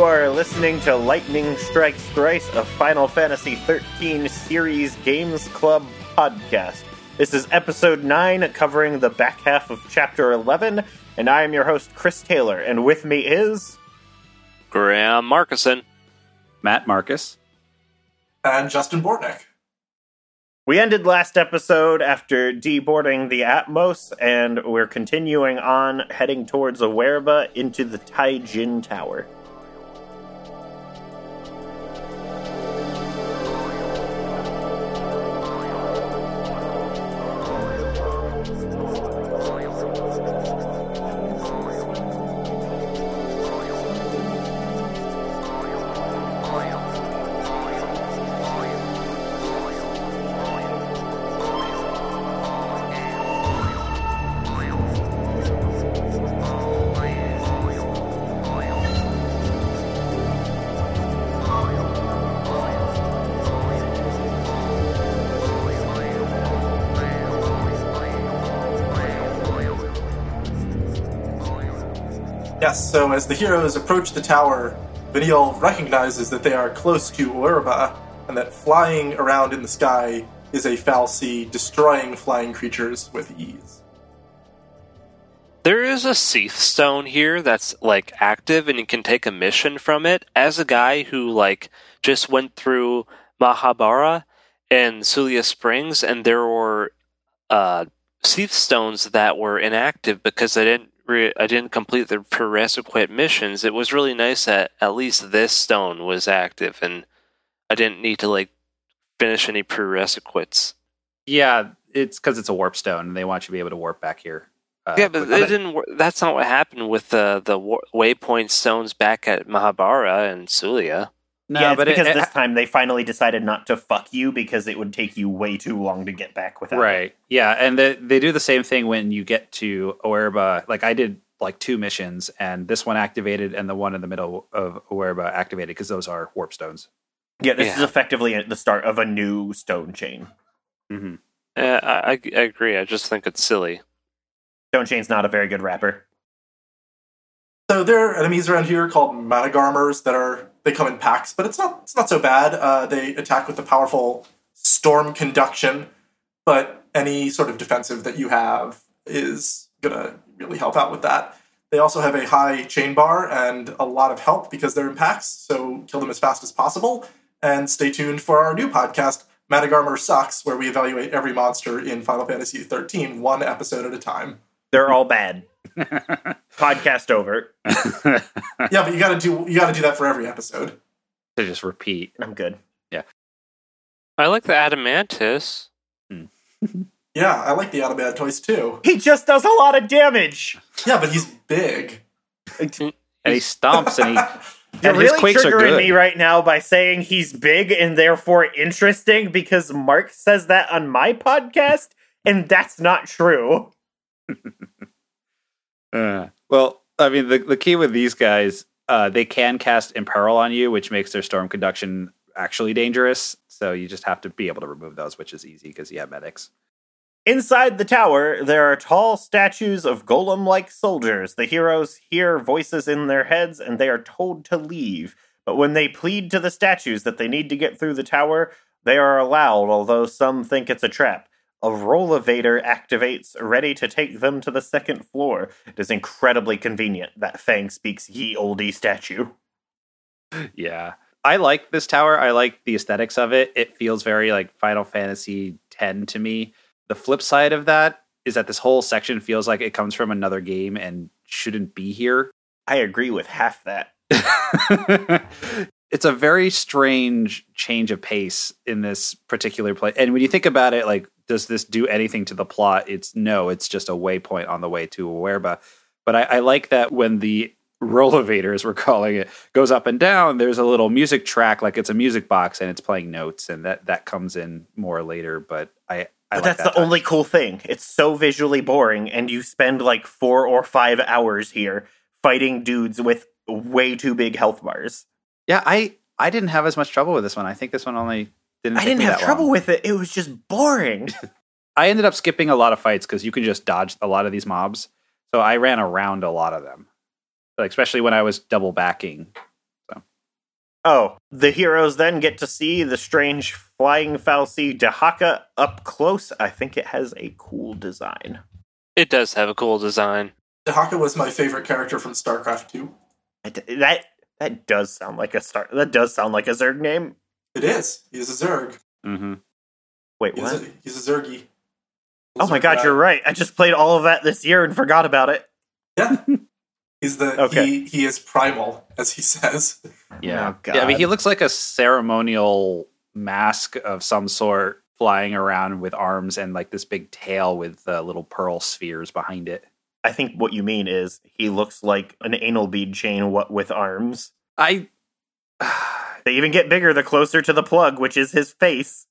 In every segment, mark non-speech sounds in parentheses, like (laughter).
You are listening to Lightning Strikes Thrice, a Final Fantasy XIII Series Games Club podcast. This is episode 9, covering the back half of chapter 11, and I am your host, Chris Taylor, and with me is. Graham Markuson. Matt Marcus. And Justin Bortnick. We ended last episode after deboarding the Atmos, and we're continuing on heading towards Oerba into the Taejin Tower. Yes, so as the heroes approach the tower, Vanille recognizes that they are close to Oerba, and that flying around in the sky is a fal'Cie, destroying flying creatures with ease. There is a Cie'th stone here that's like active and you can take a mission from it. As a guy who like just went through Mah'habara and Sulyya Springs and there were uh Cie'th stones that were inactive because they didn't I didn't complete the prerequisite missions. It was really nice that at least this stone was active and I didn't need to like finish any prerequisites. Yeah, it's because it's a warp stone, and they want you to be able to warp back here. Uh, yeah, but it didn't. That's not what happened with the the waypoint stones back at Mah'habara and Sulyya. No, yeah, it's but because it- this time they finally decided not to fuck you because it would take you way too long to get back without it. right, yeah, and they they do the same thing when you get to Oerba. Like I did like two missions, and this one activated, and the one in the middle of Oerba activated because those are warp stones. Yeah, this is effectively the start of a new stone chain. Mm-hmm. Uh, I, I I agree. I just think it's silly. Stone chain's not a very good rapper. So there are enemies around here called Managarmrs that are they come in packs, but it's not it's not so bad. Uh, they attack with the powerful storm conduction, but any sort of defensive that you have is gonna really help out with that. They also have a high chain bar and a lot of help because they're in packs, so kill them as fast as possible. And stay tuned for our new podcast, Managarmr Sucks, where we evaluate every monster in Final Fantasy XIII one episode at a time. They're all bad. (laughs) Podcast over. (laughs) Yeah, but you gotta do you gotta do that for every episode. to just repeat. I'm good. Yeah. I like the Adamantoise. Hmm. (laughs) Yeah, I like the Autobad toys too. He just does a lot of damage. Yeah, but he's big. And he stomps and he You're and his really quakes are triggering good. me right now by saying he's big and therefore interesting because Mark says that on my podcast, and that's not true. Uh, well, I mean, the the key with these guys, uh, they can cast Imperil on you, which makes their storm conduction actually dangerous. So you just have to be able to remove those, which is easy because you have medics. Inside the tower, there are tall statues of golem like soldiers. The heroes hear voices in their heads and they are told to leave. But when they plead to the statues that they need to get through the tower, they are allowed, although some think it's a trap. A rollevator activates, ready to take them to the second floor. It is incredibly convenient that Fang speaks ye oldie statue. Yeah, I like this tower. I like the aesthetics of it. It feels very like Final Fantasy X to me. The flip side of that is that this whole section feels like it comes from another game and shouldn't be here. I agree with half that. (laughs) it's a very strange change of pace in this particular play. And when you think about it, like, does this do anything to the plot? It's no, it's just a waypoint on the way to Oerba. But I, I like that when the rollevator, as we're calling it, goes up and down, there's a little music track, like it's a music box and it's playing notes, and that that comes in more later. But I, I But like that's that the only cool thing. It's so visually boring, and you spend like four or five hours here fighting dudes with way too big health bars. Yeah, I I didn't have as much trouble with this one. I think this one only didn't. I didn't have trouble long. with it. It was just boring. (laughs) I ended up skipping a lot of fights because you can just dodge a lot of these mobs. So I ran around a lot of them, like especially when I was double backing. So. Oh, the heroes then get to see the strange flying fal'Cie Dahaka up close. I think it has a cool design. It does have a cool design. Dehaka was my favorite character from StarCraft 2. That that does sound like a star. That does sound like a Zerg name. It is. He's a Zerg. Mm-hmm. Wait, He's, what? a, he's a Zergy. Oh my god, guy. you're right. I just played all of that this year and forgot about it. Yeah. (laughs) He's the Okay. he he is primal, as he (laughs) says. Yeah. Oh, God. yeah. I mean, he looks like a ceremonial mask of some sort flying around with arms and like this big tail with uh, little pearl spheres behind it. I think what you mean is he looks like an anal bead chain what with arms. I. They even get bigger the closer to the plug, which is his face.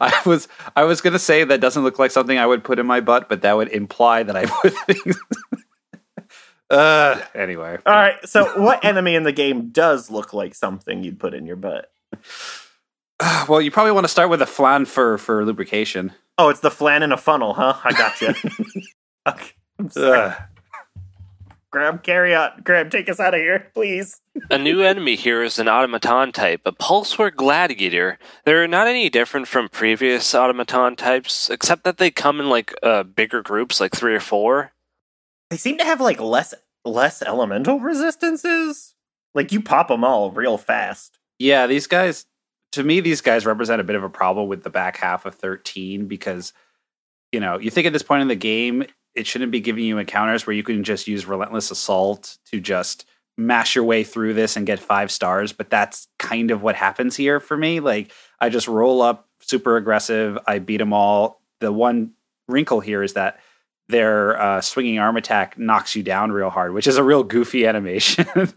I was I was gonna say that doesn't look like something I would put in my butt, but that would imply that I (laughs) put things. (laughs) uh, anyway, All right, so what enemy in the game does look like something you'd put in your butt? (sighs) well, you probably want to start with a flan for for lubrication. Oh, it's the flan in a funnel, huh? I got you. (laughs) okay, I'm sorry. Ugh. Grab, carry on. Grab, take us out of here, please. A new enemy here is an automaton type, a Pulsework Gladiator. They're not any different from previous automaton types, except that they come in like uh, bigger groups, like three or four. They seem to have like less less elemental resistances. Like you pop them all real fast. Yeah, these guys. To me, these guys represent a bit of a problem with the back half of thirteen because you know you think at this point in the game it shouldn't be giving you encounters where you can just use relentless assault to just mash your way through this and get five stars but that's kind of what happens here for me. Like i just roll up super aggressive. I beat them all. The one wrinkle here is that their uh, swinging arm attack knocks you down real hard which is a real goofy (laughs) animation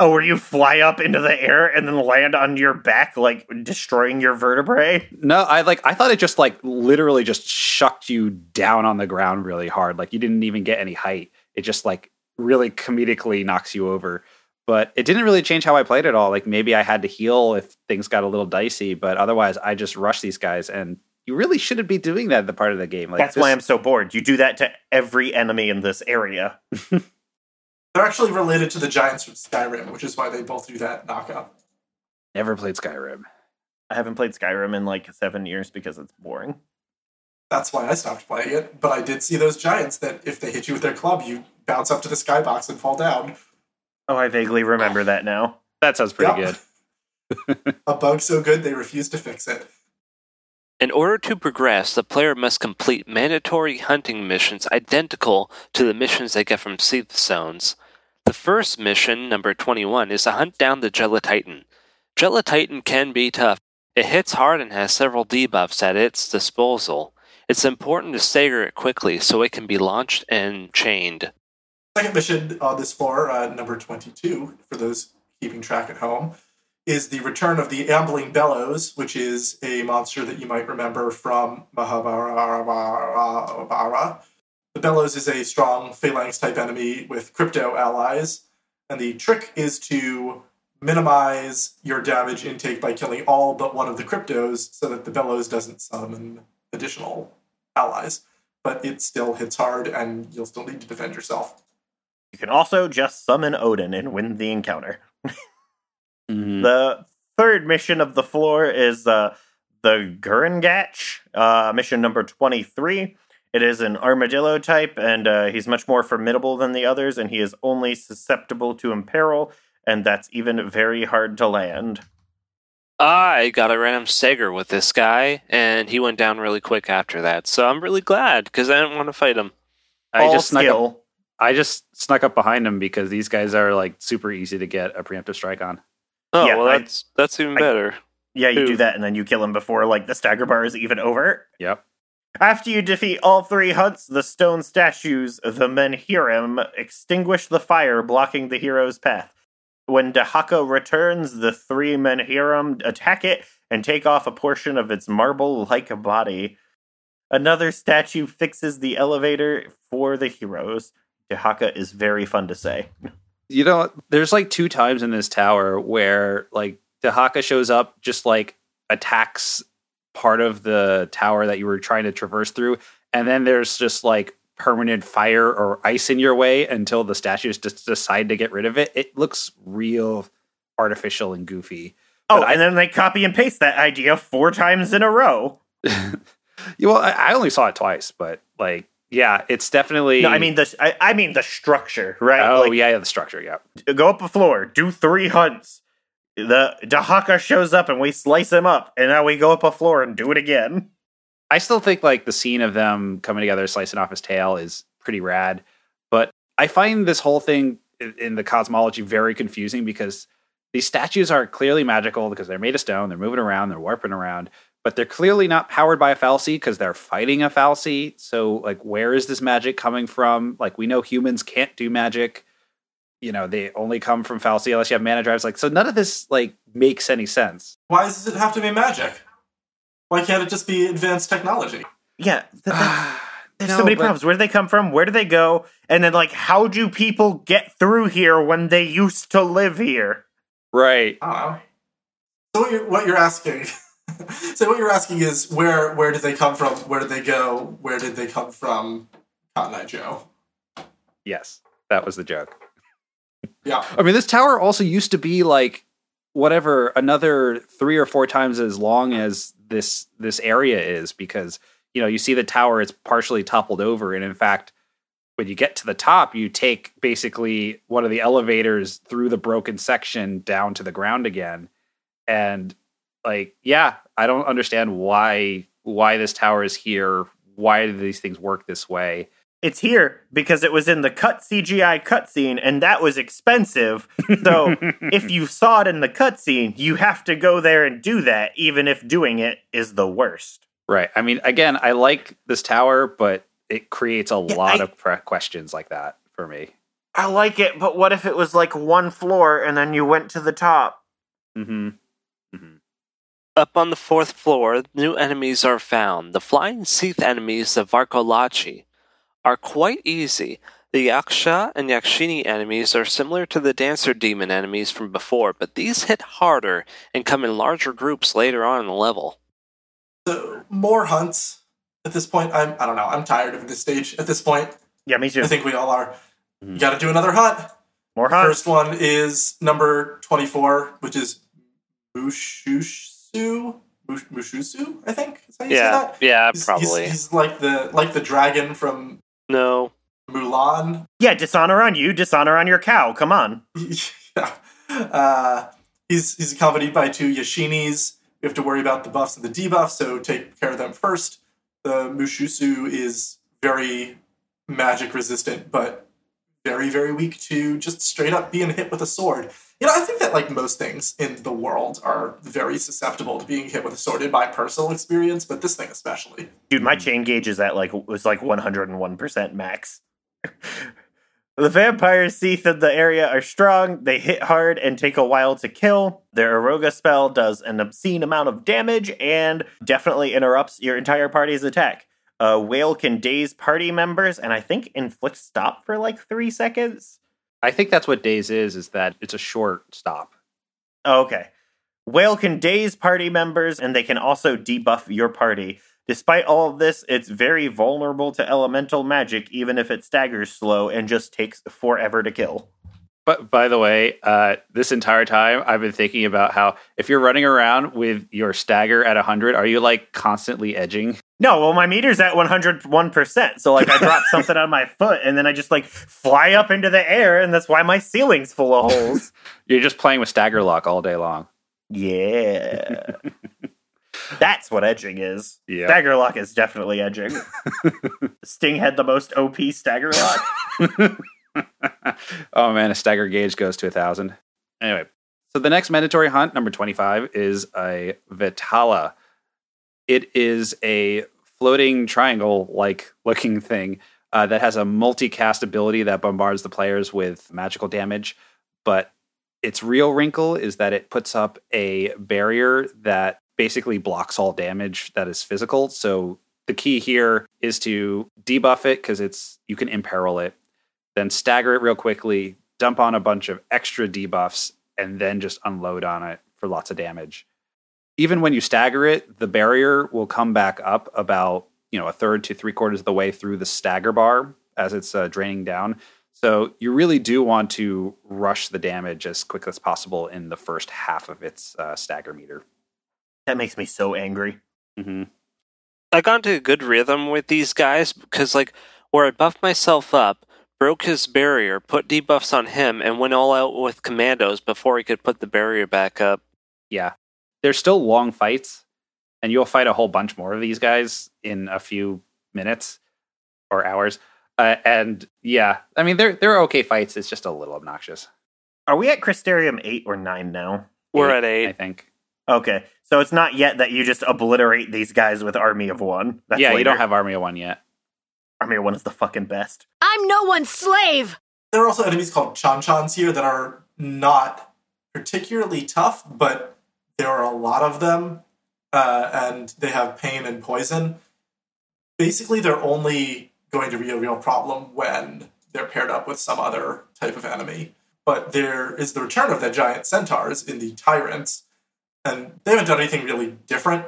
Oh, where you fly up into the air and then land on your back, like destroying your vertebrae? No, I like I thought it just like literally just shucked you down on the ground really hard. Like you didn't even get any height. It just like really comedically knocks you over. But it didn't really change how I played at all. Like maybe I had to heal if things got a little dicey, but otherwise I just rushed these guys and you really shouldn't be doing that at the part of the game. Like That's this- why I'm so bored. You do that to every enemy in this area. (laughs) They're actually related to the giants from Skyrim, which is why they both do that knockout. never played Skyrim. I haven't played Skyrim in like seven years because it's boring. That's why I stopped playing it. But I did see those giants that if they hit you with their club, you bounce up to the skybox and fall down. Oh, I vaguely remember that now. That sounds pretty Yep. good. (laughs) A bug so good they refuse to fix it. In order to progress, the player must complete mandatory hunting missions identical to the missions they get from Cie'th Stones. The first mission, number 21, is to hunt down the Gelatitan. Gelatitan can be tough. It hits hard and has several debuffs at its disposal. It's important to stagger it quickly so it can be launched and chained. Second mission on this floor, uh, number 22, for those keeping track at home, is the return of the Ambling Bellows, which is a monster that you might remember from Mah'habara. The Bellows is a strong phalanx type enemy with crypto allies, and the trick is to minimize your damage intake by killing all but one of the cryptos so that the Bellows doesn't summon additional allies. But it still hits hard, and you'll still need to defend yourself. You can also just summon Odin and win the encounter. (laughs) Mhm. The third mission of the floor is uh, the Gurangatch, uh, mission number 23. It is an armadillo type, and uh, he's much more formidable than the others, and he is only susceptible to imperil, and that's even very hard to land. I got a random stagger with this guy, and he went down really quick after that. So I'm really glad because I didn't want to fight him. I All just snuck up, skill. I just snuck up behind him because these guys are like super easy to get a preemptive strike on. Oh Yeah, well, I- that's that's even I- better. Yeah, you Who? do that, and then you kill him before like the stagger bar is even over. Yep. After you defeat all three hunts, the stone statues, the Menhirim, extinguish the fire blocking the hero's path. When Dahaka returns, the three Menhirim attack it and take off a portion of its marble like body. Another statue fixes the elevator for the heroes. Dahaka is very fun to say. You know, there's like two times in this tower where like Dahaka shows up, just like attacks part of the tower that you were trying to traverse through, and then there's just like permanent fire or ice in your way until the statues just decide to get rid of it. It looks real artificial and goofy. Oh, I- and then they copy and paste that idea four times in a row. (laughs) Well, I, I only saw it twice, but like, yeah, it's definitely. No, I mean the I, I mean the structure, right? oh Like, yeah, yeah, the structure, yeah. go up a floor, do three hunts. The Dahaka shows up and we slice him up, and now we go up a floor and do it again. I still think like the scene of them coming together, slicing off his tail, is pretty rad. But I find this whole thing in, in the cosmology very confusing because these statues are clearly magical because they're made of stone, they're moving around, they're warping around, but they're clearly not powered by a fal'Cie because they're fighting a fal'Cie. So, like, where is this magic coming from? Like, we know humans can't do magic. You know, they only come from fal'Cie unless you have mana drives. Like, so none of this like makes any sense. Why does it have to be magic? Why can't it just be advanced technology? Yeah, th- th- (sighs) there's so many but- problems. Where do they come from? Where do they go? And then, like, how do people get through here when they used to live here? Right. I don't. So what you're what you're asking? (laughs) so what you're asking is where where did they come from? Where did they go? Where did they come from? Cotton Eye Joe. Yes, that was the joke. Yeah. I mean, this tower also used to be like whatever another three or four times as long as this this area is because you know you see the tower it's partially toppled over and in fact when you get to the top you take basically one of the elevators through the broken section down to the ground again and like yeah i don't understand why why this tower is here why do these things work this way It's here because it was in the cut CGI cutscene, and that was expensive. So (laughs) if you saw it in the cutscene, you have to go there and do that, even if doing it is the worst. Right. I mean, again, I like this tower, but it creates a Yeah, lot I- of pre- questions like that for me. I like it, but what if it was like one floor and then you went to the top? hmm Up on the fourth floor, new enemies are found. The flying Cie'th enemies of Varcolaci are quite easy. The Yaksha and Yakshini enemies are similar to the Dancer Demon enemies from before, but these hit harder and come in larger groups later on in the level. So more hunts. At this point, I'm I don't know. I'm tired of this stage. At this point, Yeah, me too. I think we all are. Mhm. You got to do another hunt. More hunts. First one is number 24, which is Mushussu. Mush- Mushussu, I think. Is how you say Yeah, that? yeah, He's- probably. He's, he's like the like the dragon from No. Mulan. Yeah, dishonor on you, dishonor on your cow. Come on. (laughs) yeah. Uh, he's he's accompanied by two Yashinis. We have to worry about the buffs and the debuffs, so take care of them first. The Mushussu is very magic resistant, but very, very weak to just straight up being hit with a sword. You know, I think that like most things in the world are very susceptible to being hit with a sword in my personal experience, but this thing especially. Dude, my chain gauge is at like was like 101% max. (laughs) the vampire Cie'th in the area are strong, they hit hard and take a while to kill. Their Aeroga spell does an obscene amount of damage and definitely interrupts your entire party's attack. A whale can daze party members and I think inflict stop for like three seconds. I think that's what Daze is, is that it's a short stop. Oh, okay. Whale can daze party members and they can also debuff your party. Despite all of this, it's very vulnerable to elemental magic, even if it staggers slow and just takes forever to kill. But by the way, uh, this entire time I've been thinking about how if you're running around with your stagger at 100, are you like constantly edging? No, well, my meter's at 101%. So, like, I drop (laughs) something on my foot and then I just, like, fly up into the air, and that's why my ceiling's full of holes. (laughs) You're just playing with stagger lock all day long. yeah. (laughs) That's what edging is. Yeah. Stagger lock is definitely edging. Sting had the most OP stagger lock. (laughs) oh man, a stagger gauge goes to a thousand. Anyway, so the next mandatory hunt, number 25, is a Vetala. It is a floating triangle like looking thing uh, that has a multicast ability that bombards the players with magical damage. But its real wrinkle is that it puts up a barrier that basically blocks all damage that is physical. So the key here is to debuff it because it's you can imperil it then stagger it real quickly, dump on a bunch of extra debuffs, and then just unload on it for lots of damage. Even when you stagger it, the barrier will come back up about you know a third to three quarters of the way through the stagger bar as it's uh, draining down. So you really do want to rush the damage as quick as possible in the first half of its uh, stagger meter. That makes me so angry. Mm-hmm. I got into a good rhythm with these guys because, like, where I buffed myself up, broke his barrier, put debuffs on him, and went all out with commandos before he could put the barrier back up. Yeah, they're still long fights, and you'll fight a whole bunch more of these guys in a few minutes or hours. Uh, and yeah, I mean they're they're okay fights. It's just a little obnoxious. Are we at Crystarium 8 or 9 now? We're at eight, I think. Okay. So it's not yet that you just obliterate these guys with Army of One. That's yeah, you don't have Army of One yet. Army One is the fucking best. I'm no one's slave! There are also enemies called Chan-Chans here that are not particularly tough, but there are a lot of them, uh, and they have pain and poison. Basically, they're only going to be a real problem when they're paired up with some other type of enemy. But there is the return of the giant centaurs in the Tyrants, and they haven't done anything really different.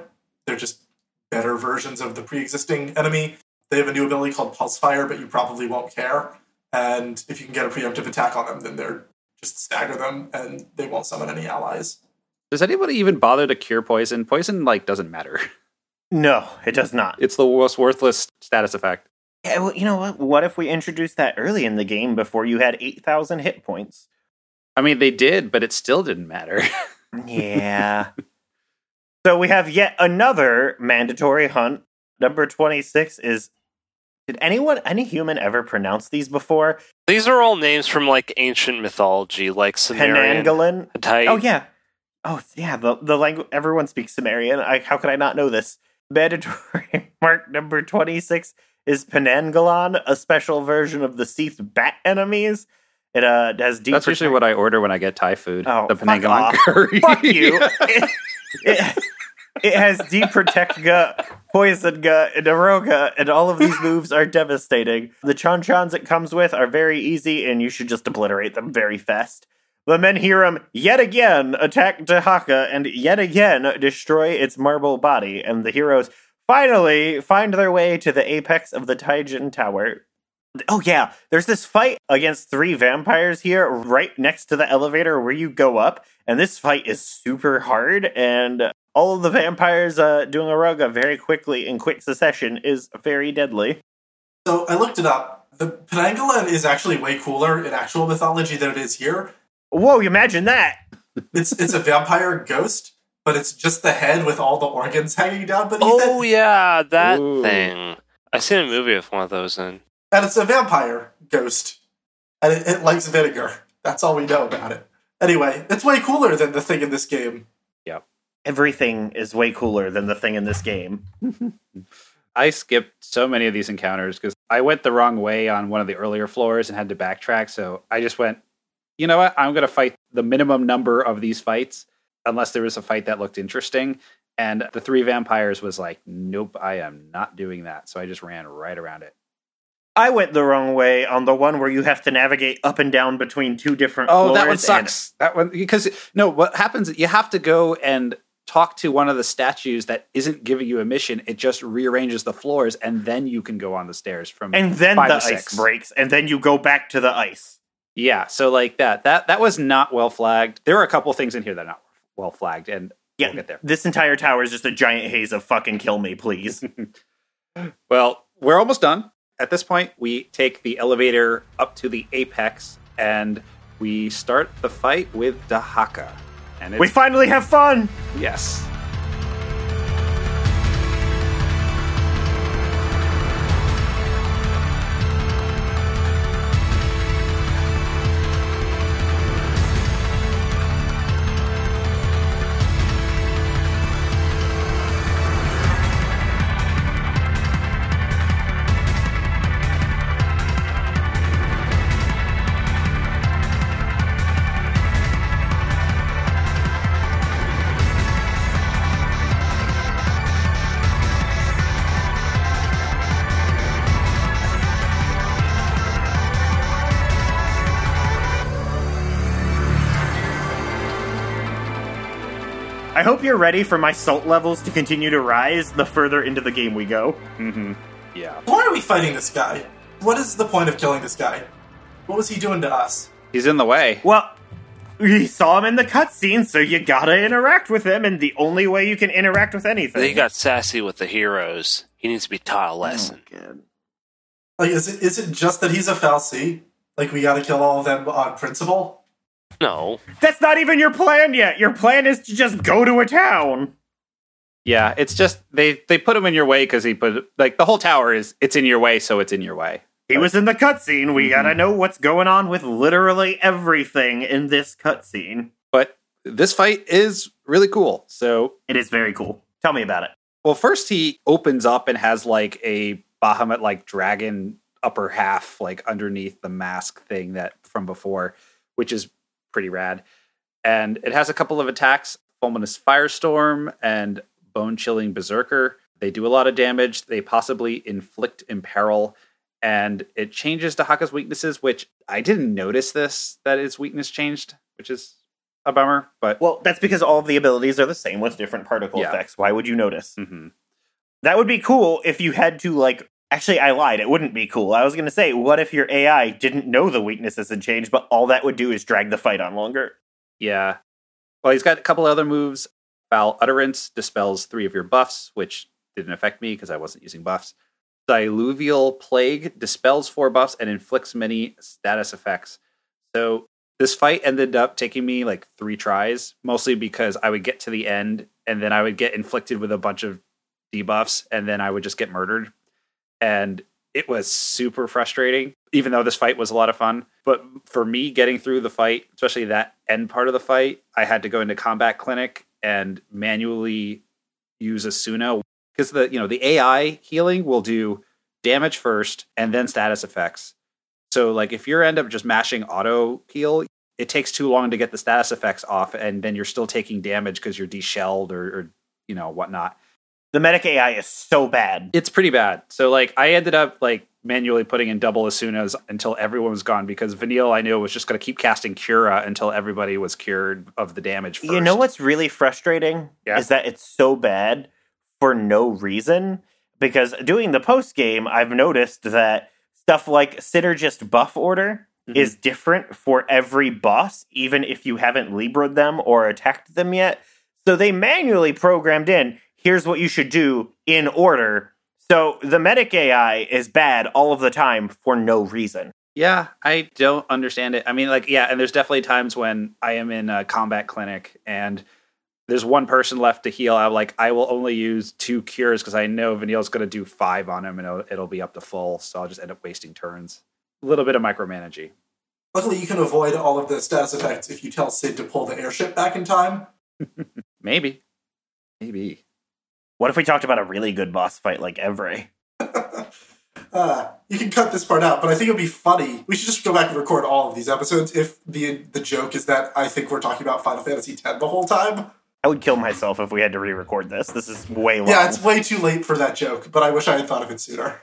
They're just better versions of the pre-existing enemy. They have a new ability called Pulse Fire, but you probably won't care. And if you can get a preemptive attack on them, then they're just stagger them, and they won't summon any allies. Does anybody even bother to cure poison? Poison like doesn't matter. No, it does not. It's the most worthless status effect. Yeah, well, you know what? What if we introduced that early in the game before you had 8,000 hit points? I mean, they did, but it still didn't matter. (laughs) Yeah. so we have yet another mandatory hunt. Number 26 is. Did anyone, any human ever pronounce these before? These are all names from like ancient mythology, like Sumerian, Penanggalan? Hittite. Oh, yeah. Oh, yeah. The, the language, everyone speaks Sumerian. I, how could I not know this? Mandatory (laughs) mark number 26 is Penanggalan, a special version of the Cie'th bat enemies. It uh, has deep. That's usually what I order when I get Thai food. Oh, the fuck off. curry. Fuck you. (laughs) it, it, it has deep protect gut, poison gut, and Aeroga, and all of these moves are devastating. The chon chons it comes with are very easy, and you should just obliterate them very fast. The Menhirim yet again attack Dahaka and yet again destroy its marble body, and the heroes finally find their way to the apex of the Taejin Tower. Oh yeah, there's this fight against three vampires here right next to the elevator where you go up, and this fight is super hard and all of the vampires uh, doing a ruga very quickly in quick succession is very deadly. So I looked it up. The Penanggalan is actually way cooler in actual mythology than it is here. Whoa, you imagine that! (laughs) It's it's a vampire ghost, but it's just the head with all the organs hanging down beneath Oh it. yeah, that Ooh. thing. I've seen a movie with one of those in. And it's a vampire ghost. And it, it likes vinegar. That's all we know about it. Anyway, it's way cooler than the thing in this game. Everything is way cooler than the thing in this game. I skipped so many of these encounters because I went the wrong way on one of the earlier floors and had to backtrack. So I just went, you know what? I'm going to fight the minimum number of these fights, unless there was a fight that looked interesting. And the three vampires was like, nope, I am not doing that. So I just ran right around it. I went the wrong way on the one where you have to navigate up and down between two different Oh, floors. that one and- sucks. That one because no, what happens? You have to go and talk to one of the statues that isn't giving you a mission. It just rearranges the floors, and then you can go on the stairs from. and then the ice six. breaks, and then you go back to the ice. Yeah, so like that. That that was not well flagged. There are a couple things in here that are not well flagged, and Yeah, we'll get there. this entire tower is just a giant haze of fucking kill me, please. (laughs) Well, we're almost done. At this point, we take the elevator up to the apex, and we start the fight with Dahaka. And we finally have fun. yes. Ready for my salt levels to continue to rise the further into the game we go. Mm-hmm. Yeah. Why are we fighting this guy? What is the point of killing this guy? What was he doing to us? He's in the way. Well, you saw him in the cutscene, so you gotta interact with him, and the only way you can interact with anything. He got sassy with the heroes. He needs to be taught a lesson. Like, is it is it just that he's a fal'Cie? Like, we got to kill all of them on principle? No. That's not even your plan yet. Your plan is to just go to a town. Yeah, it's just they they put him in your way because he put like the whole tower is it's in your way, so it's in your way. He was in the cutscene. We gotta mm-hmm. know what's going on with literally everything in this cutscene. But this fight is really cool. So, It is very cool. Tell me about it. well, first he opens up and has like a Bahamut like dragon upper half like underneath the mask thing that from before, which is pretty rad. And it has a couple of attacks: Fulminous Firestorm and Bone Chilling Berserker. They do a lot of damage. They possibly inflict imperil, and it changes to Haka's weaknesses, which I didn't notice this that its weakness changed, which is a bummer. But Well, that's because all of the abilities are the same with different particle Yeah. effects. Why would you notice? Mhm. That would be cool if you had to like. Actually, I lied. It wouldn't be cool. I was going to say, what if your AI didn't know the weaknesses had changed, but all that would do is drag the fight on longer? Yeah. Well, he's got a couple other moves. Foul Utterance dispels three of your buffs, which didn't affect me because I wasn't using buffs. Diluvial Plague dispels four buffs and inflicts many status effects. So this fight ended up taking me like three tries, mostly because I would get to the end and then I would get inflicted with a bunch of debuffs and then I would just get murdered. And it was super frustrating, even though this fight was a lot of fun. But for me, getting through the fight, especially that end part of the fight, I had to go into combat clinic and manually use Esuna because the you know the AI healing will do damage first and then status effects. So like if you end up just mashing auto heal, it takes too long to get the status effects off, and then you're still taking damage because you're deshelled or, or you know whatnot The medic AI is so bad. it's pretty bad. So like I ended up like manually putting in double Esunas until everyone was gone because Vanille I knew was just going to keep casting Cura until everybody was cured of the damage. First. You know what's really frustrating Yeah. is that it's so bad for no reason. Because doing the post game, I've noticed that stuff like synergist buff order Mhm. is different for every boss, even if you haven't Libra'd them or attacked them yet. So they manually programmed in here's what you should do in order. So the medic AI is bad all of the time for no reason. Yeah, I don't understand it. I mean, like, yeah, and there's definitely times when I am in a combat clinic and there's one person left to heal. I'm like, I will only use two cures because I know Vanille's going to do five on him and it'll, it'll be up to full. So I'll just end up wasting turns. A little bit of micromanaging. Luckily, you can avoid all of the status effects if you tell Cid to pull the airship back in time. (laughs) Maybe. Maybe. What if we talked about a really good boss fight like Evrae? (laughs) Uh, you can cut this part out, but I think it would be funny. We should just go back and record all of these episodes if the the joke is that I think we're talking about Final Fantasy X the whole time. I would kill myself if we had to re-record this. This is way long. Yeah, it's way too late for that joke, but I wish I had thought of it sooner.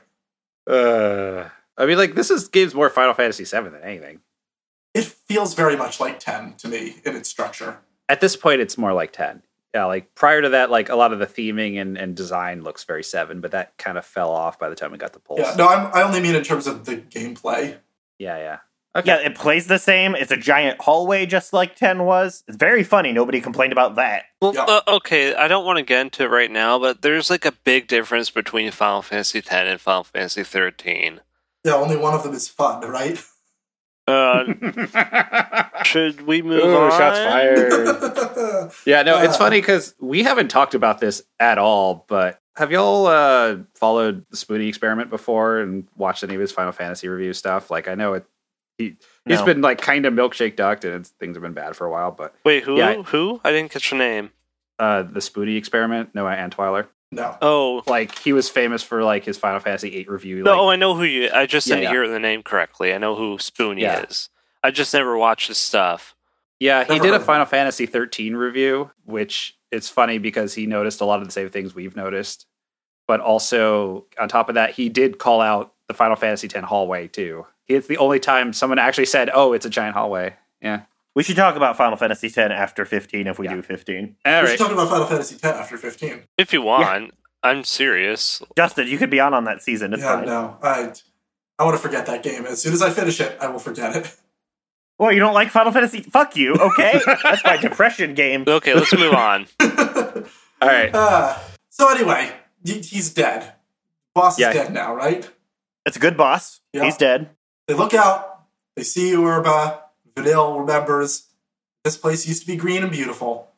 Uh, I mean, like this is gives more Final Fantasy VII than anything. It feels very much like 10 to me in its structure. At this point, it's more like ten. Yeah, like prior to that, like a lot of the theming and, and design looks very seven, but that kind of fell off by the time we got the pulse. Yeah, no, I'm, I only mean in terms of the gameplay. yeah, yeah. Okay. Yeah, it plays the same. It's a giant hallway just like 10 was. It's very funny. Nobody complained about that. Well, Yeah. uh, okay, I don't want to get into it right now, but there's like a big difference between Final Fantasy X and Final Fantasy 13. Yeah, only one of them is fun, right? (laughs) Uh, (laughs) should we move Ooh, on? shots fired. (laughs) Yeah, no, it's Uh. funny because we haven't talked about this at all. But have y'all uh, followed the Spoony experiment before and watched any of his Final Fantasy review stuff? Like, I know it. He he's No. been like kind of milkshake ducked, and it's, things have been bad for a while. But Wait, who? Yeah. Who? I didn't catch your name. uh, the Spoony experiment, Noah Antweiler, no. Oh, like he was famous for like his Final Fantasy VIII review. no, like, oh, I know who you. I just Yeah, didn't yeah. hear the name correctly. I know who Spoony Yeah. is. I just never watched his stuff. Yeah, he Never did a of Final Fantasy 13 review, which it's funny because he noticed a lot of the same things we've noticed. But also, on top of that, he did call out the Final Fantasy 10 hallway too. It's the only time someone actually said, "Oh, it's a giant hallway." Yeah. We should talk about Final Fantasy X after 15 if we Yeah. do 15. All we right. should talk about Final Fantasy X after 15. If you want, I'm serious. Justin, you could be on on that season. It's yeah, fine. no. I, I want to forget that game. As soon as I finish it, I will forget it. (laughs) Well, you don't like Final Fantasy? Fuck you. Okay, that's my depression game. (laughs) Okay, let's move on. (laughs) All right. Uh, so anyway, he's dead. Boss Yeah. is dead now, right? It's a good boss. Yeah. He's dead. They look out. They see you, Oerba. Vanille remembers this place used to be green and beautiful.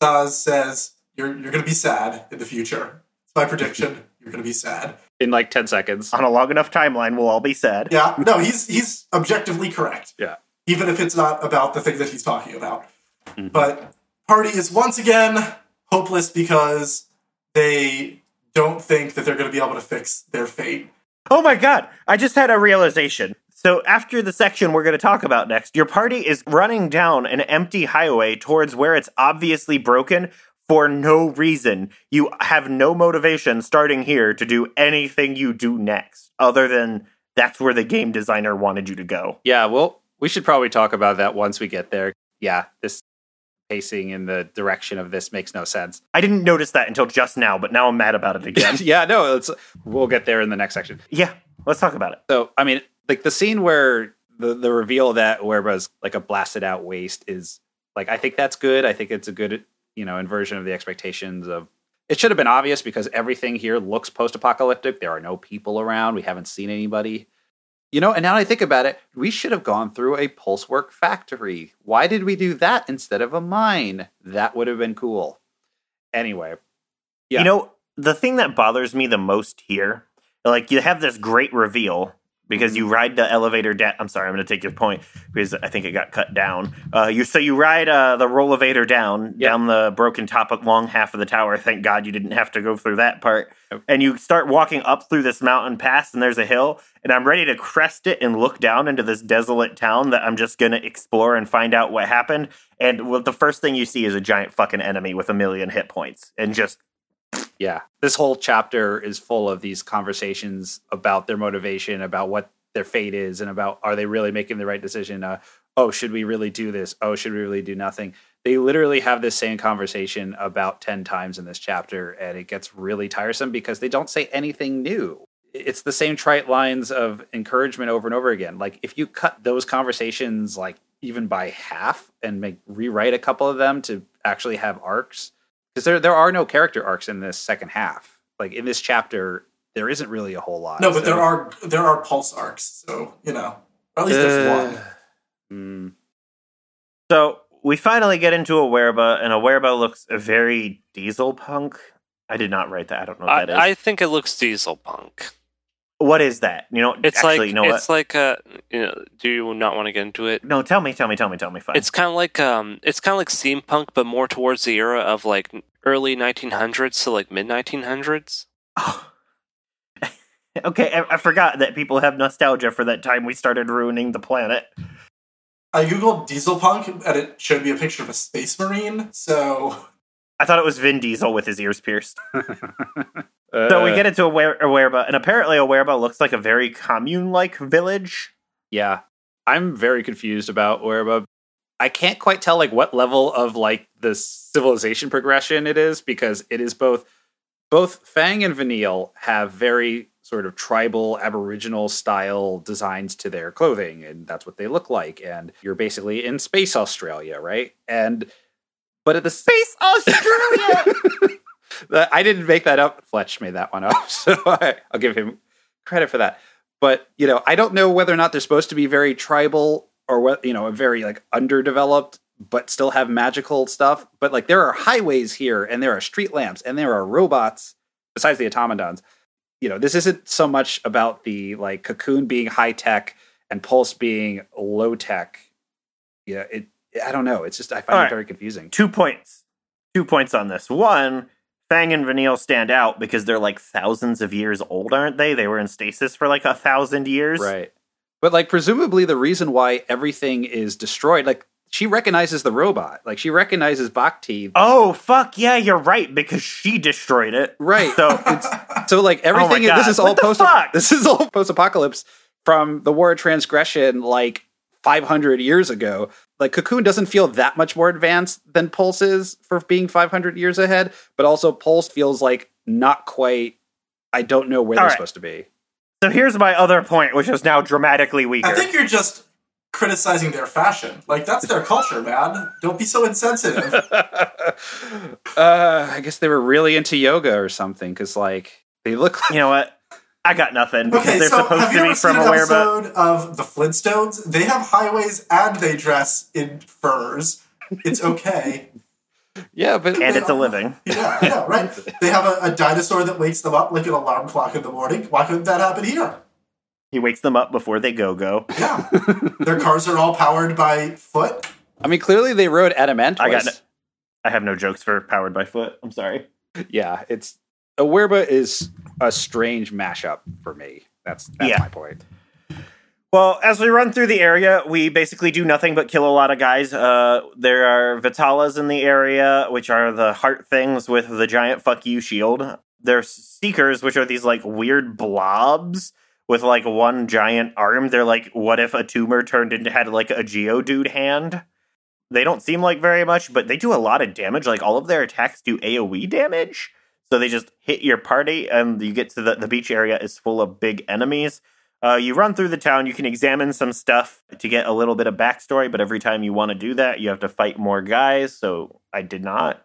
Sazh says, "You're you're going to be sad in the future." It's my prediction. (laughs) You're going to be sad. In like 10 seconds. On a long enough timeline, we'll all be sad. Yeah, no, he's he's objectively correct. Yeah. even if it's not about the thing that he's talking about. Mm-hmm. But party is once again hopeless because they don't think that they're going to be able to fix their fate. Oh my god, I just had a realization. So, after the section we're going to talk about next, your party is running down an empty highway towards where it's obviously broken for no reason. You have no motivation starting here to do anything you do next, other than that's where the game designer wanted you to go. Yeah, well, we should probably talk about that once we get there. Yeah, this pacing in the direction of this makes no sense. I didn't notice that until just now, but now I'm mad about it (laughs) again. yeah, no, it's, we'll get there in the next section. yeah, let's talk about it. So, I mean, like the scene where the the reveal that Oerba's like a blasted out waste is like I think that's good. I think it's a good you know inversion of the expectations of. It should have been obvious because everything here looks post apocalyptic. There are no people around. We haven't seen anybody. You know, and now I think about it, we should have gone through a pulse work factory. Why did we do that instead of a mine? That would have been cool. Anyway, Yeah. You know, the thing that bothers me the most here, like you have this great reveal because Mm-hmm. you ride the elevator down. I'm sorry, I'm going to take your point because I think it got cut down. Uh, you so you ride uh, the rollavator down Yep. down the broken top of long half of the tower. Thank God you didn't have to go through that part. And you start walking up through this mountain pass, and there's a hill, and I'm ready to crest it and look down into this desolate town that I'm just going to explore and find out what happened. And well, the first thing you see is a giant fucking enemy with a million hit points, and just Yeah. This whole chapter is full of these conversations about their motivation, about what their fate is, and about are they really making the right decision? Uh, oh, should we really do this? Oh, should we really do nothing? They literally have this same conversation about 10 times in this chapter, and it gets really tiresome because they don't say anything new. It's the same trite lines of encouragement over and over again. Like, if you cut those conversations, like, even by half and make rewrite a couple of them to actually have arcs, because there there are no character arcs in this second half. Like in this chapter, there isn't really a whole lot. No, but So- there are there are pulse arcs, so you know, or at least there's Uh, one. Mm, So we finally get into a Wereba, and a Wereba looks very diesel punk. I did not write that. I don't know what I, that is. I think it looks diesel punk. What is that? You know, It's actually, like you know it's what? like uh you know, do you not want to get into it? No, tell me, tell me, tell me, tell me. Fine. It's kind of like um it's kind of like steampunk but more towards the era of like early 1900s to like mid 1900s. Oh. okay. I, I forgot that people have nostalgia for that time we started ruining the planet. I googled diesel punk and it showed me a picture of a space marine. So I thought it was Vin Diesel with his ears pierced. (laughs) So we uh, get into a, Wer- a and apparently a Wereba looks like a very commune-like village. yeah. I'm very confused about where, I can't quite tell like what level of like the civilization progression it is because it is both both Fang and Vanille have very sort of tribal aboriginal style designs to their clothing and that's what they look like and you're basically in space Australia, right? And but at the Space Australia! (laughs) I didn't make that up. Fletch made that one up, (laughs) so I, I'll give him credit for that. But you know, I don't know whether or not they're supposed to be very tribal or what you know, very like underdeveloped, but still have magical stuff. But like, there are highways here, and there are street lamps, and there are robots besides the automatons. You know, this isn't so much about the like cocoon being high tech and pulse being low tech. Yeah, it. I don't know. It's just I find it very confusing. Two points. Two points on this. One, Fang and Vanille stand out because they're like thousands of years old, aren't they? They were in stasis for like a thousand years. Right. But like presumably the reason why everything is destroyed, like she recognizes the robot. Like she recognizes Bhakti. Oh fuck yeah, you're right because she destroyed it. Right. So (laughs) it's so like oh everything Oh this is all post this is all post apocalypse from the war of transgression like 500 years ago. Like Cocoon doesn't feel that much more advanced than Pulse is for being 500 years ahead, but also Pulse feels like not quite I don't know where All they're right. supposed to be. So here's my other point, which is now dramatically weaker. I think you're just criticizing their fashion. Like that's their culture, man. Don't be so insensitive. (laughs) uh, I guess they were really into yoga or something because, like, they look like you know what? I got nothing because Okay, they're so supposed have you to ever be from seen an Oerba. episode of the Flintstones? They have highways and they dress in furs. It's okay. (laughs) yeah, but And it's a living. (laughs) Yeah, I know, right? They have a, a dinosaur that wakes them up like an alarm clock in the morning. Why couldn't that happen here? He wakes them up before they go go. Yeah. Their cars are all powered by foot. I mean, clearly they rode Adamantoise. I got no- I have no jokes for powered by foot. I'm sorry. Yeah, it's Oerba is a strange mashup for me. That's that's Yeah. my point. Well, as we run through the area, we basically do nothing but kill a lot of guys. Uh, there are Vetalas in the area, which are the heart things with the giant fuck you shield. There's Seekers, which are these like weird blobs with like one giant arm. They're like, what if a tumor turned into had like a Geodude hand? They don't seem like very much, but they do a lot of damage. Like all of their attacks do AoE damage. So they just hit your party, and you get to the, the beach area is full of big enemies. Uh, you run through the town, you can examine some stuff to get a little bit of backstory, but every time you want to do that, you have to fight more guys, so I did not.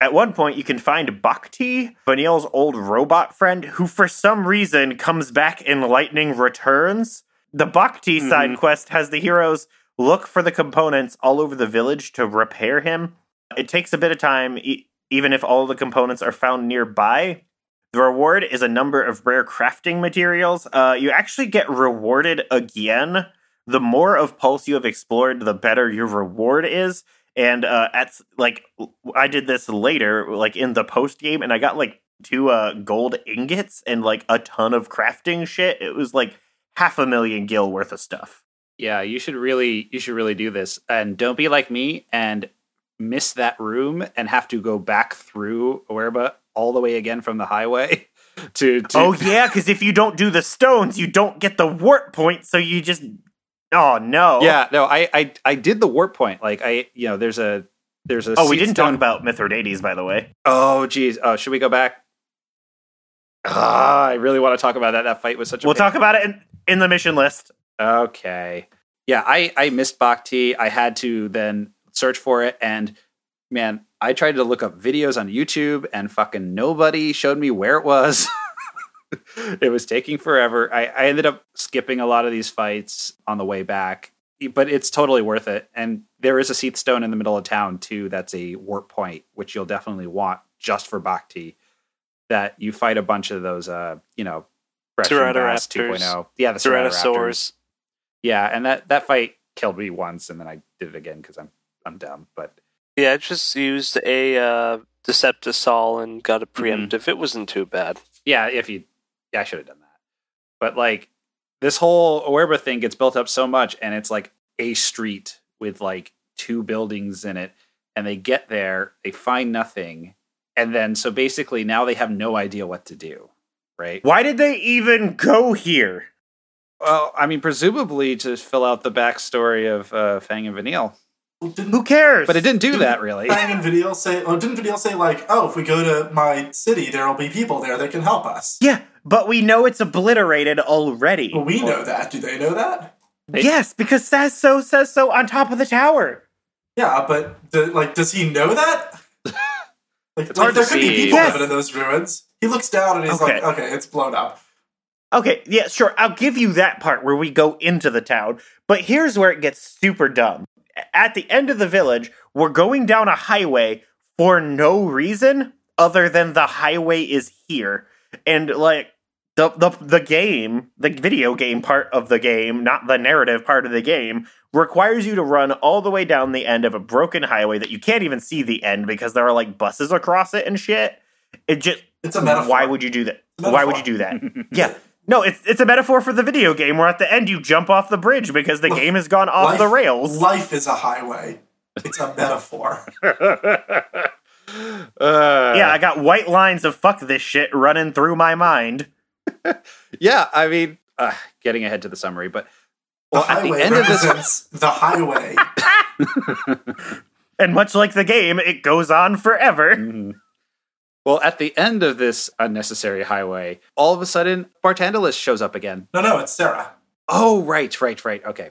At one point, you can find Bhakti, Vanille's old robot friend, who for some reason comes back in Lightning Returns. The Bhakti side quest has the heroes look for the components all over the village to repair him. It takes a bit of time, even if all the components are found nearby. The reward is a number of rare crafting materials. Uh, you actually get rewarded again. The more of Pulse you have explored, the better your reward is. And uh, at like, I did this later, like in the post game, and I got like two uh, gold ingots and like a ton of crafting shit. It was like half a million gil worth of stuff. Yeah, you should really you should really do this. And don't be like me and miss that room and have to go back through Oerba all the way again from the highway (laughs) to, to Oh yeah, because if you don't do the stones, you don't get the warp point. So you just oh no. Yeah, no, I, I I did the warp point. Like I you know, there's a there's a Oh, we didn't stone- talk about Mithridates, by the way. Oh geez. Oh, should we go back? Ah, I really want to talk about that. That fight was such a We'll pain. talk about it in, in the mission list. Okay. Yeah, I I missed Bhakti. I had to then search for it and man, I tried to look up videos on YouTube and fucking nobody showed me where it was. (laughs) it was taking forever. I, I ended up skipping a lot of these fights on the way back, but it's totally worth it. And there is a Cie'th Stone in the middle of town too. That's a warp point, which you'll definitely want just for Bhakti. That you fight a bunch of those, uh, you know, and 2.0. Yeah, the. Yeah, and that that fight killed me once, and then I did it again because I'm I'm dumb. But Yeah, I just used a uh, Deceptisol and got a Mm-hmm. preemptive. It wasn't too bad. yeah, if you, yeah, I should have done that. But like this whole Oerba thing gets built up so much, and it's like a street with like two buildings in it, and they get there, they find nothing, and then so basically now they have no idea what to do, right? Why did they even go here? Well, I mean, presumably to fill out the backstory of uh, Fang and Vanille, Well, didn't, Who cares? but it didn't do that really. Fang and Video say, or didn't Video say like, oh, if we go to my city, there will be people there that can help us? Yeah, but we know it's obliterated already. Well, we know that. Do they know that? They- yes, because says so says so on top of the tower. Yeah, but do, like, does he know that? (laughs) Like, It's like hard there to could be people Yes. living in those ruins. He looks down and he's Okay. like, okay, it's blown up. Okay, yeah, sure. I'll give you that part where we go into the town. But here's where it gets super dumb. At the end of the village, we're going down a highway for no reason other than the highway is here. And like the the the game, the video game part of the game, not the narrative part of the game, requires you to run all the way down the end of a broken highway that you can't even see the end because there are like buses across it and shit. It just It's a metaphor. why would you do that? Why would you do that? (laughs) yeah. No, it's it's a metaphor for the video game where at the end you jump off the bridge because the game has gone off Life- the rails. Life is a highway. It's a metaphor. (laughs) Uh, yeah, I got white lines of fuck this shit running through my mind. (laughs) yeah. I mean, uh, getting ahead to the summary, but The well, at the end of this, the highway. (laughs) And much like the game, it goes on forever. Mhm. Well, at the end of this unnecessary highway, all of a sudden, Barthandelus shows up again. No, no, it's Serah. Oh, right, right, right. Okay.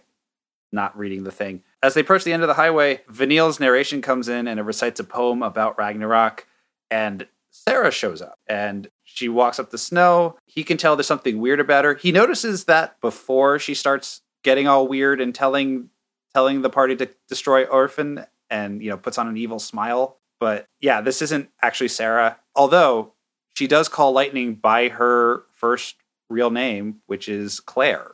Not reading the thing. As they approach the end of the highway, Vanille's narration comes in and it recites a poem about Ragnarok. And Serah shows up and she walks up the snow. He can tell there's something weird about her. He notices that before she starts getting all weird and telling telling the party to destroy Orphan and you know puts on an evil smile. But yeah, this isn't actually Serah. Although she does call Lightning by her first real name, which is Claire.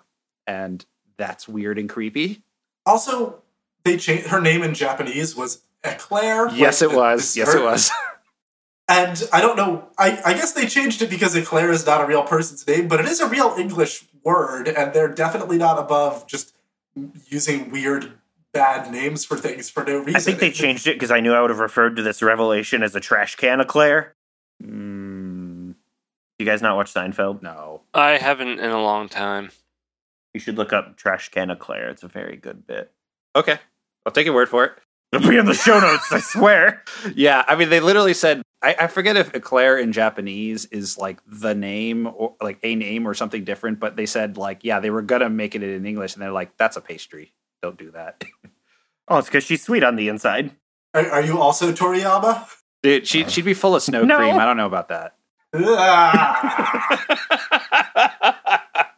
And that's weird and creepy. Also, they changed her name in Japanese was Eclair. Yes, it was. Yes, it was. (laughs) (laughs) And I don't know. I, I guess they changed it because Eclair is not a real person's name, but it is a real English word, and they're definitely not above just using weird, bad names for things for no reason. I think they changed it because I knew I would have referred to this revelation as a trash can of Claire. Mm, You guys not watch Seinfeld? no. I haven't in a long time. You should look up trash can of Claire. It's a very good bit. Okay. I'll take your word for it. It'll be in the show notes, I swear. (laughs) Yeah, I mean, they literally said, I, I forget if Eclair in Japanese is like the name or like a name or something different, but they said, like, yeah, they were going to make it in English. And they're like, that's a pastry. Don't do that. (laughs) Oh, it's because she's sweet on the inside. Are, are you also Toriyama? Dude, she, uh, she'd be full of snow No. cream. I don't know about that. (laughs)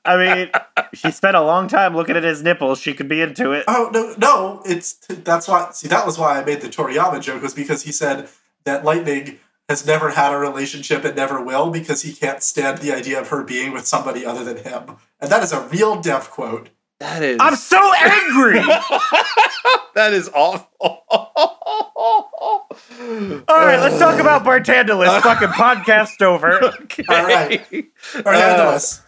I mean, she spent a long time looking at his nipples. She could be into it. oh no, no! It's that's why. See, that was why I made the Toriyama joke was because he said that Lightning has never had a relationship and never will because he can't stand the idea of her being with somebody other than him, and that is a real deaf quote. That is. I'm so angry. (laughs) that is awful. All right, let's talk about Barthandelus. (laughs) Fucking podcast over. All right. Or Handless.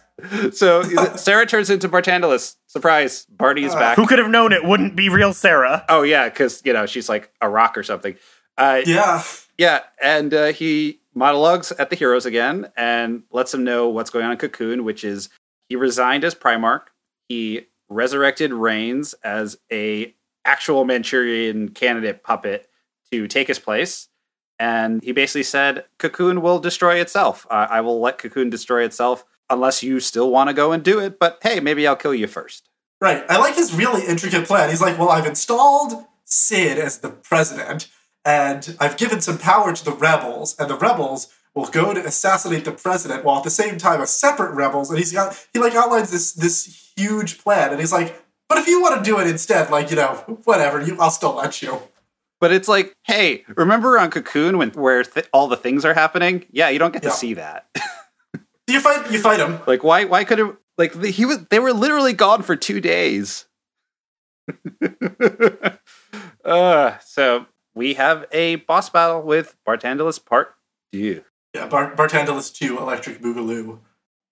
So Serah turns into Barthandelus. Surprise! Barty is back. Who could have known it wouldn't be real Serah? Oh yeah, because you know she's like a rock or something. Uh, yeah. yeah, and uh, he monologues at the heroes again and lets them know what's going on in Cocoon, which is he resigned as Primarch. He resurrected Raines as a actual Manchurian candidate puppet to take his place. And he basically said, Cocoon will destroy itself. Uh, I will let Cocoon destroy itself unless you still want to go and do it. But hey, maybe I'll kill you first. Right. I like his really intricate plan. He's like, well, I've installed Cid as the president, and I've given some power to the rebels, and the rebels will go to assassinate the president while at the same time a separate rebels, and he's got he like outlines this this huge plan, and he's like, but if you want to do it instead, like, you know, whatever, you I'll still let you. But it's like, hey, remember on Cocoon when where th- all the things are happening? Yeah, you don't get Yeah. to see that. You fight you fight him. like, why? Why could it? Like, the, he was. They were literally gone for two days. (laughs) uh, so we have a boss battle with Barthandelus Part Two. Yeah, Bar- Barthandelus 2 Electric Boogaloo.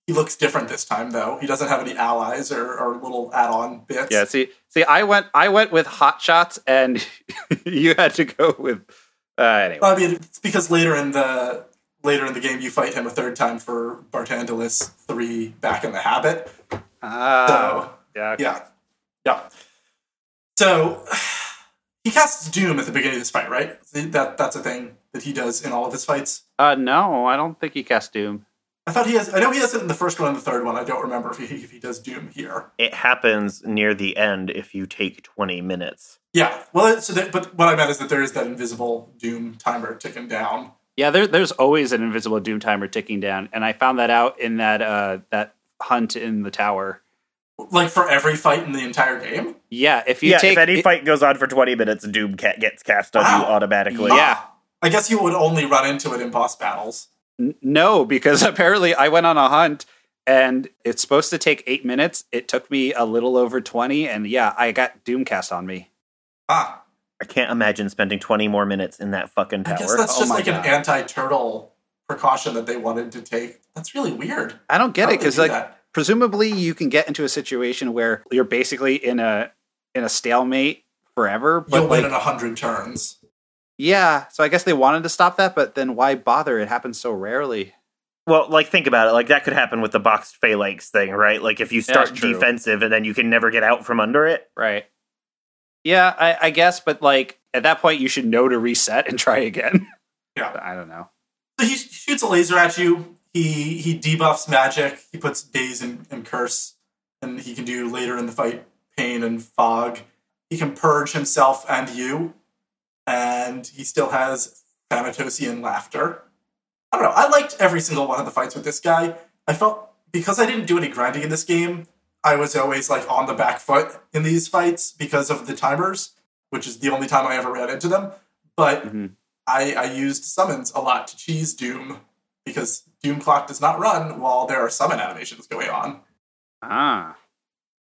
He looks different this time though. He doesn't have any allies or, or little add-on bits. Yeah. See, see, I went, I went with hot shots, and (laughs) you had to go with. Uh, anyway, Well, I mean, it's because later in the later in the game you fight him a third time for Barthandelus three back in the habit. Ah, So yeah, yeah, yeah. So (sighs) he casts Doom at the beginning of this fight, right? That that's a thing that he does in all of his fights. Uh, no, I don't think he cast Doom. I thought he has. I know he has it in the first one and the third one. I don't remember if he if he does Doom here. It happens near the end if you take 20 minutes. Yeah. Well, so that, but what I meant is that there is that invisible Doom timer ticking down. Yeah, there, there's always an invisible doom timer ticking down, and I found that out in that uh, that hunt in the tower. Like for every fight in the entire game. Yeah, if you yeah, take if any it- fight goes on for 20 minutes, Doom cat gets cast on you automatically. Yeah. I guess you would only run into it in boss battles. N- no, because (laughs) apparently I went on a hunt and it's supposed to take eight minutes. It took me a little over twenty, and yeah, I got Doomcast on me. Ah, I can't imagine spending 20 more minutes in that fucking tower. I tower. guess that's Oh just my like God. an anti-turtle precaution that they wanted to take. That's really weird. I don't get How it because like that? presumably you can get into a situation where you're basically in a in a stalemate forever. But you'll like, win in a hundred turns. Yeah, so I guess they wanted to stop that, but then why bother? It happens so rarely. Well, like think about it. Like that could happen with the boxed phalanx thing, right? Like if you start That's defensive and then you can never get out from under it. Right. Yeah, I, I guess, but like at that point, you should know to reset and try again. (laughs) Yeah. I don't know. So he shoots a laser at you. He he debuffs magic. He puts daze and, and curse, and he can do later in the fight pain and fog. He can purge himself and you, and he still has Thanatosian laughter. I don't know. I liked every single one of the fights with this guy. I felt because I didn't do any grinding in this game, I was always like on the back foot in these fights because of the timers, which is the only time I ever ran into them. But Mhm. I, I used summons a lot to cheese Doom because Doom clock does not run while there are summon animations going on. Ah.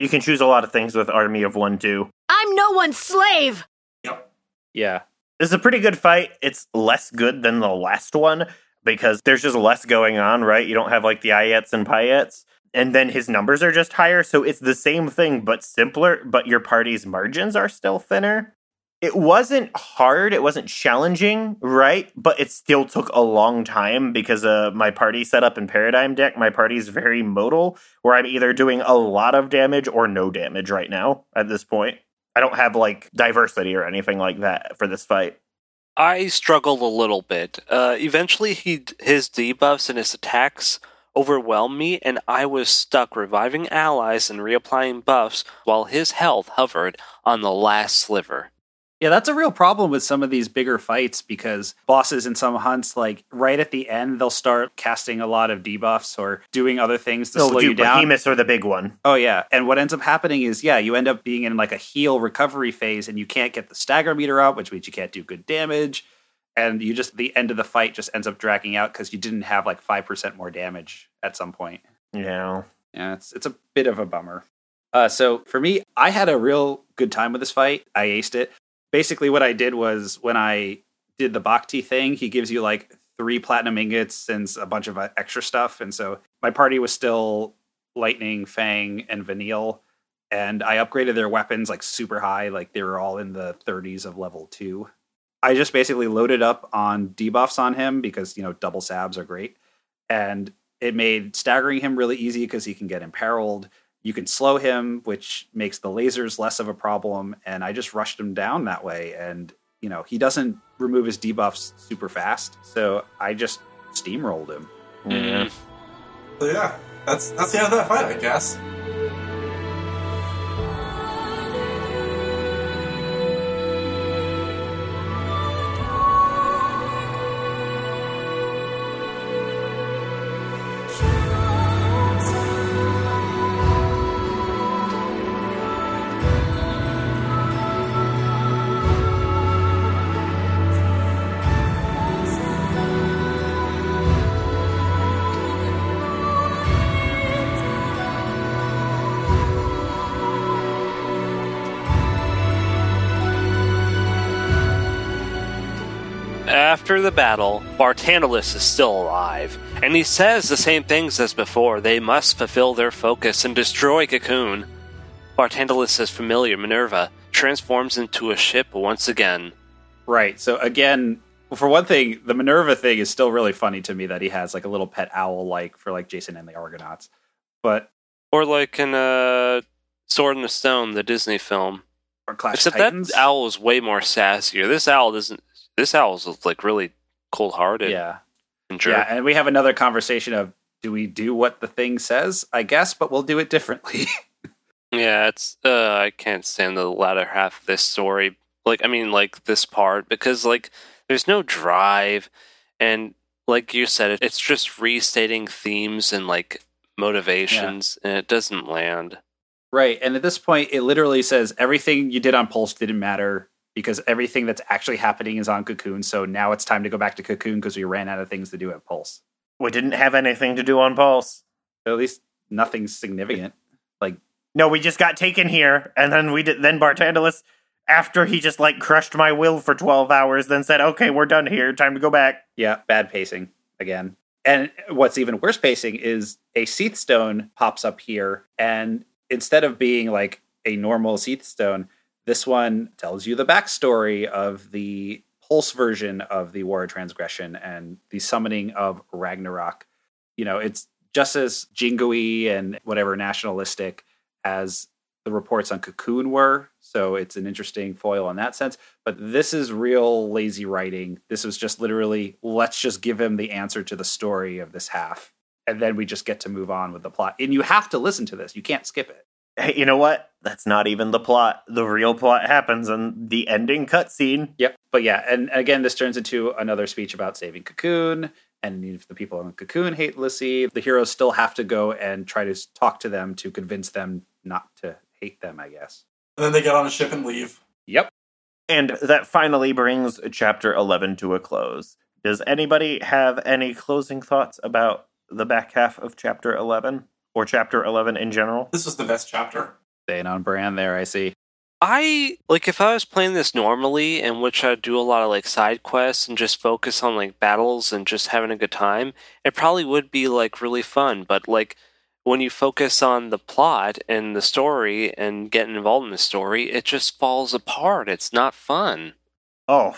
You can choose a lot of things with Army of One too. I'm no one's slave. Yep. Yeah. This is a pretty good fight. It's less good than the last one because there's just less going on, right? You don't have like the Ayets and Payets. And then his numbers are just higher. So it's the same thing, but simpler, but your party's margins are still thinner. It wasn't hard, it wasn't challenging, right? But it still took a long time because uh, my party setup and paradigm deck, my party's very modal, where I'm either doing a lot of damage or no damage right now at this point. I don't have like diversity or anything like that for this fight. I struggled a little bit. Uh, eventually, he his debuffs and his attacks overwhelmed me, and I was stuck reviving allies and reapplying buffs while his health hovered on the last sliver. Yeah, that's a real problem with some of these bigger fights because bosses in some hunts, like right at the end, they'll start casting a lot of debuffs or doing other things to Oh, slow you dude, down. Behemoths are the big one. Oh yeah, and what ends up happening is yeah, you end up being in like a heal recovery phase, and you can't get the stagger meter up, which means you can't do good damage, and you just the end of the fight just ends up dragging out because you didn't have like five percent more damage at some point. Yeah. Yeah, it's it's a bit of a bummer. Uh, so for me, I had a real good time with this fight. I aced it. Basically, what I did was when I did the Bhakti thing, he gives you like three platinum ingots and a bunch of uh, extra stuff, and so my party was still Lightning, Fang, and Vanille, and I upgraded their weapons like super high, like they were all in the 30s of level two. I just basically loaded up on debuffs on him because you know double sabs are great, and it made staggering him really easy because he can get imperiled. You can slow him, which makes the lasers less of a problem. And I just rushed him down that way. And, you know, he doesn't remove his debuffs super fast. So I just steamrolled him. Yeah. So yeah, that's that's the end of that fight, I guess. After the battle, Barthandelus is still alive, and he says the same things as before. They must fulfill their focus and destroy Cocoon. Barthandelus' familiar Menrva transforms into a ship once again. Right. So again, for one thing, the Menrva thing is still really funny to me that he has like a little pet owl like for like Jason and the Argonauts. But Or like in uh, Sword in the Stone, the Disney film. or Clash Except Titans. that owl is way more sassier. This owl doesn't. This owl is like really cold hearted Yeah. and jerk. Yeah, and we have another conversation of do we do what the thing says? I guess, but we'll do it differently. (laughs) Yeah, it's uh I can't stand the latter half of this story. Like I mean like this part because like there's no drive and like you said it's just restating themes and like motivations and it doesn't land. right. And at this point it literally says everything you did on Pulse didn't matter because everything that's actually happening is on Cocoon. So now it's time to go back to Cocoon because we ran out of things to do at Pulse. We didn't have anything to do on Pulse. At least nothing significant. Like No, we just got taken here, and then we did. Then Barthandelus, after he just like crushed my will for twelve hours, then said, "Okay, we're done here. Time to go back." Yeah, bad pacing again. And what's even worse pacing is a Cie'th Stone pops up here, and instead of being like a normal Cie'th Stone, this one tells you the backstory of the Pulse version of the War of Transgression and the summoning of Ragnarok. You know, it's just as jingoey and whatever nationalistic as the reports on Cocoon were. So it's an interesting foil in that sense. But this is real lazy writing. This was just literally, let's just give him the answer to the story of this half. And then we just get to move on with the plot. And you have to listen to this. You can't skip it. Hey, you know what? That's not even the plot. The real plot happens in the ending cutscene. Yep. But yeah, and again, this turns into another speech about saving Cocoon. And if the people in Cocoon hate l'Cie, the heroes still have to go and try to talk to them to convince them not to hate them, I guess. And then they get on a ship and leave. Yep. And that finally brings chapter 11 to a close. Does anybody have any closing thoughts about the back half of chapter 11 or chapter 11 in general? This was the best chapter. Staying on brand there, I see. I like if I was playing this normally, in which I'd do a lot of like side quests and just focus on like battles and just having a good time. It probably would be like really fun, but like when you focus on the plot and the story and getting involved in the story, it just falls apart. It's not fun. Oh,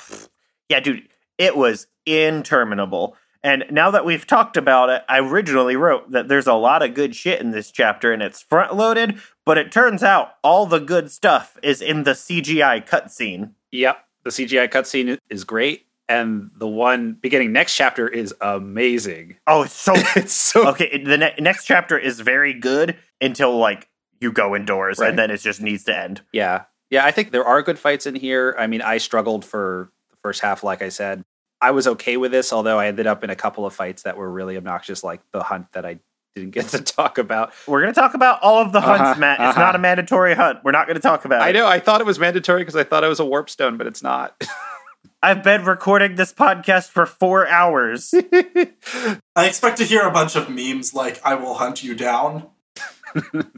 yeah, dude, it was interminable. And now that we've talked about it, I originally wrote that there's a lot of good shit in this chapter and it's front loaded, but it turns out all the good stuff is in the CGI cutscene. Yep. The CGI cutscene is great. And the one beginning next chapter is amazing. Oh, it's so (laughs) it's so okay. The ne- next chapter is very good until like you go indoors, Right. and then it just needs to end. Yeah. Yeah, I think there are good fights in here. I mean, I struggled for the first half, like I said. I was okay with this, although I ended up in a couple of fights that were really obnoxious, like the hunt that I didn't get (laughs) to talk about. We're gonna talk about all of the hunts, Uh-huh, Matt. It's uh-huh. not a mandatory hunt. We're not gonna talk about I it. I know, I thought it was mandatory because I thought it was a warp stone, but it's not. (laughs) I've been recording this podcast for four hours. (laughs) I expect to hear a bunch of memes like "I will hunt you down."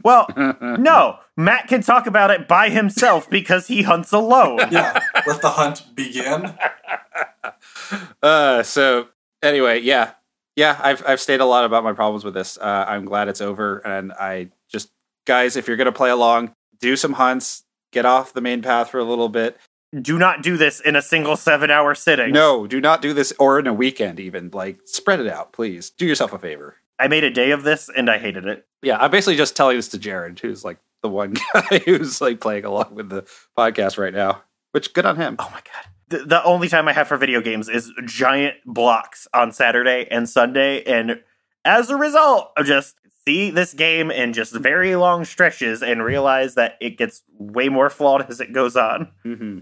well, no, Matt can talk about it by himself because he hunts alone. Yeah, let the hunt begin. Uh, so anyway, yeah, yeah, I've I've stated a lot about my problems with this. Uh, I'm glad it's over, and I just guys, if you're gonna play along, do some hunts, get off the main path for a little bit. Do not do this in a single seven-hour sitting. No, do not do this or in a weekend. Even like spread it out, please. Do yourself a favor. I made a day of this and I hated it. Yeah, I'm basically just telling this to Jared, who's like the one (laughs) guy who's like playing along with the podcast right now. Which good on him. Oh my god. The, only time I have for video games is giant blocks on Saturday and Sunday, and as a result, I just see this game in just very long stretches and realize that it gets way more flawed as it goes on. Mm-hmm.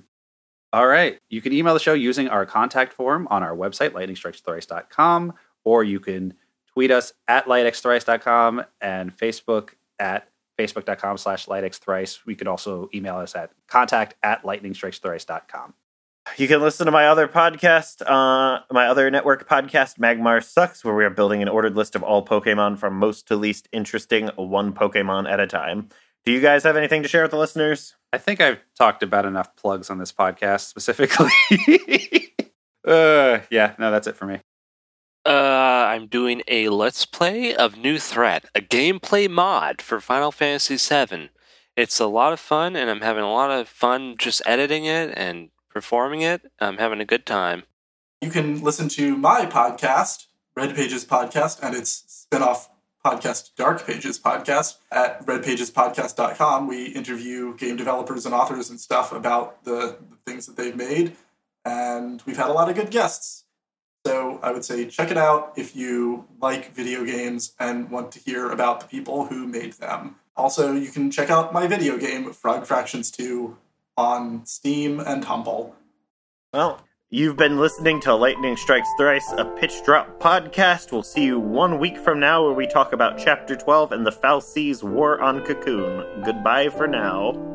All right. You can email the show using our contact form on our website, lightningstrikesthrice.com, or you can tweet us at lightxthrice.com and Facebook at facebook.com slash lightxthrice. We could also email us at contact at lightningstrikesthrice.com. You can listen to my other podcast, uh, my other network podcast, Magmar Sucks, where we are building an ordered list of all Pokemon from most to least interesting, one Pokemon at a time. Do you guys have anything to share with the listeners? I think I've talked about enough plugs on this podcast specifically. (laughs) uh, yeah, no, that's it for me. Uh, I'm doing a let's play of New Threat, a gameplay mod for Final Fantasy VII. It's a lot of fun, and I'm having a lot of fun just editing it and performing it. I'm having a good time. You can listen to my podcast, Red Pages Podcast, and its spin-off podcast, Dark Pages Podcast, at redpagespodcast.com. We interview game developers and authors and stuff about the, the things that they've made, and we've had a lot of good guests. So I would say check it out if you like video games and want to hear about the people who made them. Also, you can check out my video game, Frog Fractions 2, on Steam and Humble. Well, you've been listening to Lightning Strikes Thrice, a pitch drop podcast. We'll see you one week from now where we talk about Chapter 12 and the fal'Cie's War on Cocoon. Goodbye for now.